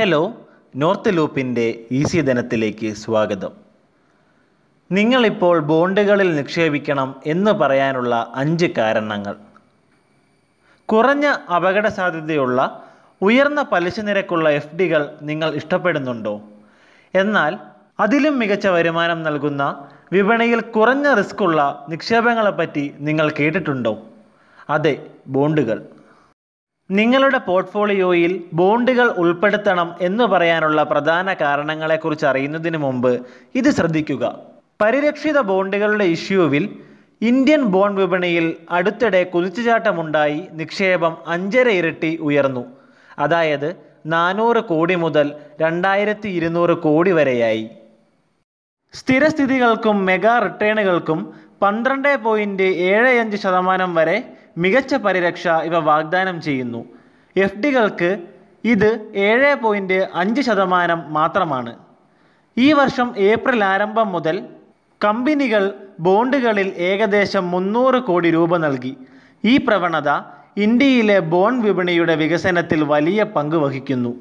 Hello north ലൂപ്പിന്റെ easy ധനത്തിലേക്ക് സ്വാഗതം നിങ്ങളിപ്പോൾ ബോണ്ടുകളിൽ നിക്ഷേപിക്കണം എന്ന് പറയാനുള്ള അഞ്ച് കാരണങ്ങൾ. കുറഞ്ഞ അപകട സാധ്യതയുള്ള ഉയർന്ന പലിശ നിരക്കുള്ള എഫ് ഡികൾ നിങ്ങൾ ഇഷ്ടപ്പെടുന്നുണ്ടോ? എന്നാൽ അതിലും മികച്ച വരുമാനം നൽകുന്ന വിപണിയിൽ കുറഞ്ഞ റിസ്ക്കുള്ള നിക്ഷേപങ്ങളെപ്പറ്റി നിങ്ങൾ കേട്ടിട്ടുണ്ടോ? അതെ ബോണ്ടുകൾ. നിങ്ങളുടെ പോർട്ട്ഫോളിയോയിൽ ബോണ്ടുകൾ ഉൾപ്പെടുത്തണം എന്ന് പറയാനുള്ള പ്രധാന കാരണങ്ങളെക്കുറിച്ച് അറിയുന്നതിന് മുമ്പ് ഇത് ശ്രദ്ധിക്കുക. പരിരക്ഷിത ബോണ്ടുകളുടെ ഇഷ്യൂവിൽ ഇന്ത്യൻ ബോണ്ട് വിപണിയിൽ അടുത്തിടെ കുതിച്ചുചാട്ടമുണ്ടായി നിക്ഷേപം അഞ്ചര ഇരട്ടി ഉയർന്നു. അതായത് നാനൂറ് കോടി മുതൽ രണ്ടായിരത്തി ഇരുന്നൂറ് കോടി വരെയായി. സ്ഥിരസ്ഥിതികൾക്കും മെഗാ റിട്ടേണുകൾക്കും പന്ത്രണ്ട് പോയിന്റ് ഏഴ് അഞ്ച് ശതമാനം വരെ മികച്ച പരിരക്ഷ ഇവ വാഗ്ദാനം ചെയ്യുന്നു. എഫ് ഡികൾക്ക് ഇത് ഏഴ് പോയിന്റ് അഞ്ച് ശതമാനം മാത്രമാണ്. ഈ വർഷം ഏപ്രിൽ ആരംഭം മുതൽ കമ്പനികൾ ബോണ്ടുകളിൽ ഏകദേശം മുന്നൂറ് കോടി രൂപ നൽകി. ഈ പ്രവണത ഇന്ത്യയിലെ ബോണ്ട് വിപണിയുടെ വികസനത്തിൽ വലിയ പങ്ക് വഹിക്കുന്നു.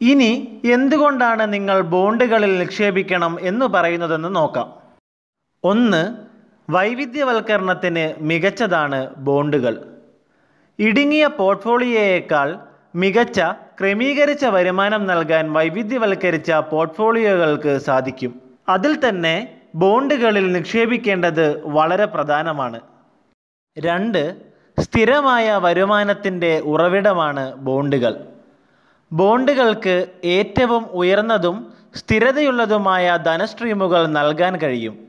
ഇനി എന്തുകൊണ്ടാണ് നിങ്ങൾ ബോണ്ടുകളിൽ നിക്ഷേപിക്കണം എന്ന് പറയുന്നതെന്ന് നോക്കാം. ഒന്ന് വൈവിധ്യവൽക്കരണത്തിന് മികച്ചതാണ് ബോണ്ടുകൾ. ഇടുങ്ങിയ പോർട്ട്ഫോളിയോയേക്കാൾ മികച്ച ക്രമീകരിച്ച വരുമാനം നൽകാൻ വൈവിധ്യവൽക്കരിച്ച പോർട്ട്ഫോളിയോകൾക്ക് സാധിക്കും. അതിൽ തന്നെ ബോണ്ടുകളിൽ നിക്ഷേപിക്കേണ്ടത് വളരെ പ്രധാനമാണ്. രണ്ട് സ്ഥിരമായ വരുമാനത്തിന്റെ ഉറവിടമാണ് ബോണ്ടുകൾ. ബോണ്ടുകൾക്ക് ഏറ്റവും ഉയർന്നതും സ്ഥിരതയുള്ളതുമായ ധനസ്ട്രീമുകൾ നൽകാൻ കഴിയും.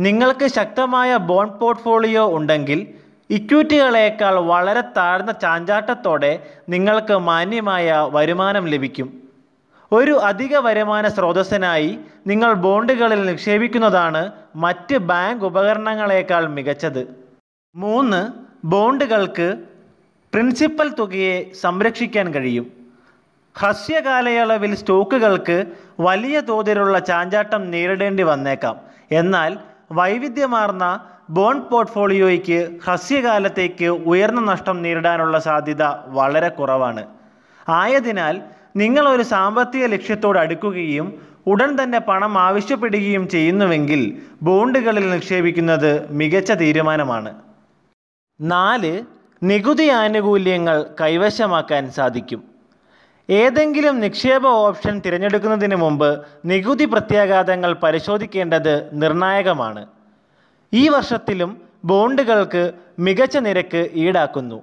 നിങ്ങൾക്ക് ശക്തമായ ബോണ്ട് പോർട്ട്ഫോളിയോ ഉണ്ടെങ്കിൽ ഇക്വിറ്റികളേക്കാൾ വളരെ താഴ്ന്ന ചാഞ്ചാട്ടത്തോടെ നിങ്ങൾക്ക് മാന്യമായ വരുമാനം ലഭിക്കും. ഒരു അധിക വരുമാന സ്രോതസ്സിനായി നിങ്ങൾ ബോണ്ടുകളിൽ നിക്ഷേപിക്കുന്നതാണ് മറ്റ് ബാങ്ക് ഉപകരണങ്ങളേക്കാൾ മികച്ചത്. മൂന്ന് ബോണ്ടുകൾക്ക് പ്രിൻസിപ്പൽ തുകയെ സംരക്ഷിക്കാൻ കഴിയും. ഹ്രസ്വകാലയളവിൽ സ്റ്റോക്കുകൾക്ക് വലിയ തോതിലുള്ള ചാഞ്ചാട്ടം നേരിടേണ്ടി വന്നേക്കാം. എന്നാൽ വൈവിധ്യമാർന്ന ബോണ്ട് പോർട്ട്ഫോളിയോയ്ക്ക് ഹ്രസ്വകാലത്തേക്ക് ഉയർന്ന നഷ്ടം നേരിടാനുള്ള സാധ്യത വളരെ കുറവാണ്. ആയതിനാൽ നിങ്ങൾ ഒരു സാമ്പത്തിക ലക്ഷ്യത്തോട് അടുക്കുകയും ഉടൻ തന്നെ പണം ആവശ്യപ്പെടുകയും ചെയ്യുന്നുവെങ്കിൽ ബോണ്ടുകളിൽ നിക്ഷേപിക്കുന്നത് മികച്ച തീരുമാനമാണ്. നാല് നികുതി ആനുകൂല്യങ്ങൾ കൈവശമാക്കാൻ സാധിക്കും. ഏതെങ്കിലും നിക്ഷേപ ഓപ്ഷൻ തിരഞ്ഞെടുക്കുന്നതിന് മുമ്പ് നികുതി പ്രത്യാഘാതങ്ങൾ പരിശോധിക്കേണ്ടത് നിർണായകമാണ്. ഈ വർഷത്തിലും ബോണ്ടുകൾക്ക് മികച്ച നിരക്ക് ഈടാക്കുന്നു.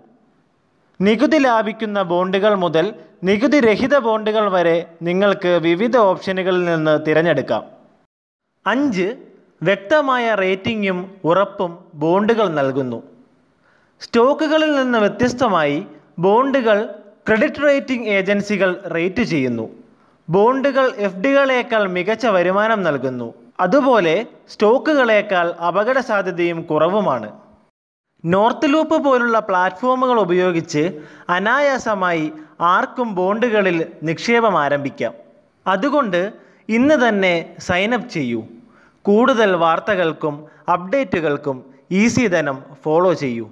നികുതി ലാഭിക്കുന്ന ബോണ്ടുകൾ മുതൽ നികുതി രഹിത ബോണ്ടുകൾ വരെ നിങ്ങൾക്ക് വിവിധ ഓപ്ഷനുകളിൽ നിന്ന് തിരഞ്ഞെടുക്കാം. അഞ്ച് വ്യക്തമായ റേറ്റിംഗും ഉറപ്പും ബോണ്ടുകൾ നൽകുന്നു. സ്റ്റോക്കുകളിൽ നിന്ന് വ്യത്യസ്തമായി ബോണ്ടുകൾ ക്രെഡിറ്റ് റേറ്റിംഗ് ഏജൻസികൾ റേറ്റ് ചെയ്യുന്നു. ബോണ്ടുകൾ എഫ് ഡികളേക്കാൾ മികച്ച വരുമാനം നൽകുന്നു. അതുപോലെ സ്റ്റോക്കുകളേക്കാൾ അപകട സാധ്യതയും കുറവുമാണ്. നോർത്ത് ലൂപ്പ് പോലുള്ള പ്ലാറ്റ്ഫോമുകൾ ഉപയോഗിച്ച് അനായാസമായി ആർക്കും ബോണ്ടുകളിൽ നിക്ഷേപം ആരംഭിക്കാം. അതുകൊണ്ട് ഇന്ന് തന്നെ സൈനപ്പ് ചെയ്യൂ. കൂടുതൽ വാർത്തകൾക്കും അപ്ഡേറ്റുകൾക്കും ഈസി ധനം ഫോളോ ചെയ്യൂ.